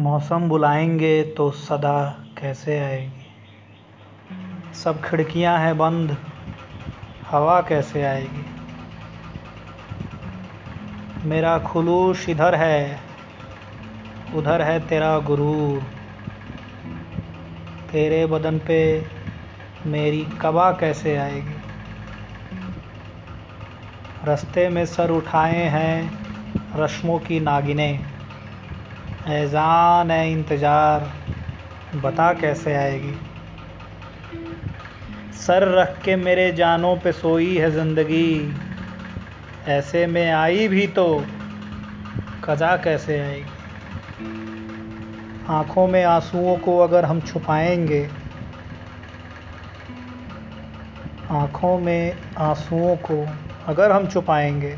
मौसम बुलाएँगे तो सदा कैसे आएगी? सब खिड़कियाँ हैं बंद, हवा कैसे आएगी? मेरा खुलूस इधर है, उधर है तेरा गुरूर। तेरे बदन पे मेरी कबा कैसे आएगी? रास्ते में सर उठाए हैं, रश्मों की नागिनें। ऐजान है इंतज़ार, बता कैसे आएगी? सर रख के मेरे जानों पे सोई है ज़िंदगी, ऐसे में आई भी तो कज़ा कैसे आएगी? आँखों में आंसुओं को अगर हम छुपाएँगे, आँखों में आंसुओं को अगर हम छुपाएँगे,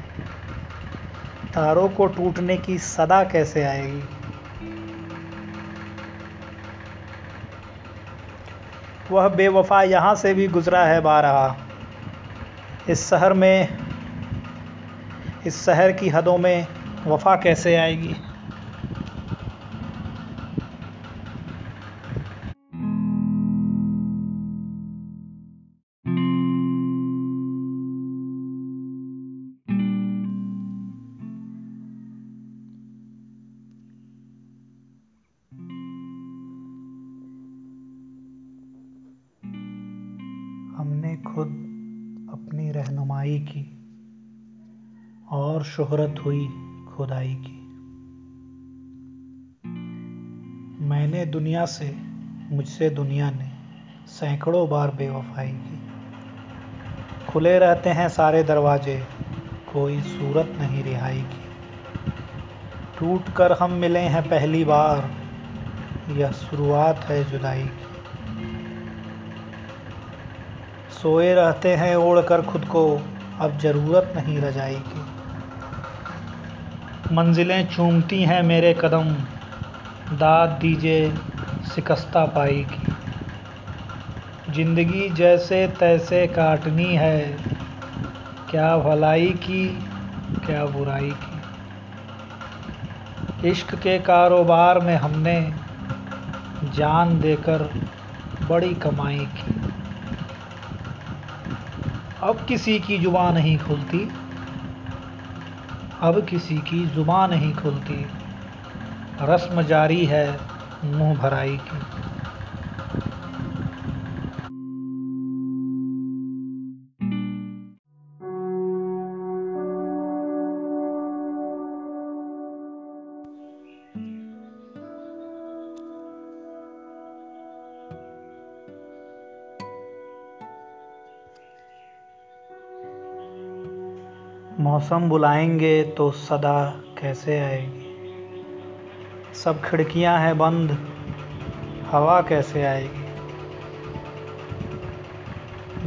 तारों को टूटने की सदा कैसे आएगी? वह बेवफा यहाँ से भी गुज़रा है बारहा। इस शहर में, इस शहर की हदों में वफा कैसे आएगी? हमने खुद अपनी रहनुमाई की और शोहरत हुई खुदाई की। मैंने दुनिया से, मुझसे दुनिया ने सैकड़ों बार बेवफाई की। खुले रहते हैं सारे दरवाजे, कोई सूरत नहीं रिहाई की। टूट कर हम मिले हैं पहली बार, यह शुरुआत है जुदाई की। सोए रहते हैं ओढ़ कर खुद को, अब ज़रूरत नहीं रजाई की मंजिलें चूमती हैं मेरे कदम, दाद दीजिए शिकस्ता पाई की ज़िंदगी जैसे तैसे काटनी है, क्या भलाई की, क्या बुराई की। इश्क के कारोबार में हमने जान देकर बड़ी कमाई की। अब किसी की ज़ुबान नहीं खुलती। अब किसी की ज़ुबान नहीं खुलती। रस्म जारी है मुँह भराई की। मौसम बुलाएँगे तो सदा कैसे आएगी? सब खिड़कियाँ हैं बंद, हवा कैसे आएगी?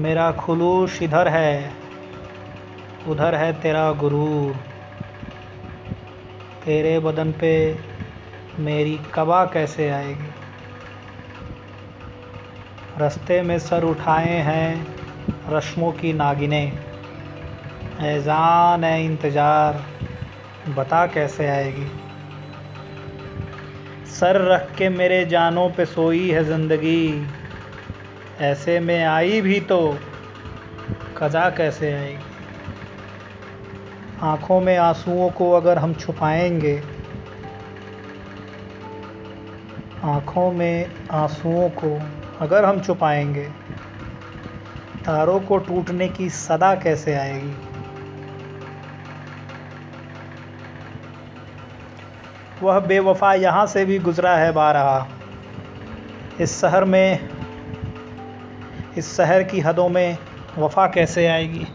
मेरा खुलूस इधर है, उधर है तेरा गुरूर। तेरे बदन पे मेरी कबा कैसे आएगी? रास्ते में सर उठाए हैं, रश्मों की नागिनें। ऐजान है इंतज़ार। बता कैसे आएगी? सर रख के मेरे जानों पे सोई है ज़िंदगी। ऐसे में आई भी तो कज़ा कैसे आएगी? आँखों में आंसुओं को अगर हम छुपाएँगे, आँखों में आंसुओं को अगर हम छुपाएँगे, तारों को टूटने की सदा कैसे आएगी? वह बेवफा यहाँ से भी गुज़रा है बारहा। इस शहर में, इस शहर की हदों में वफा कैसे आएगी?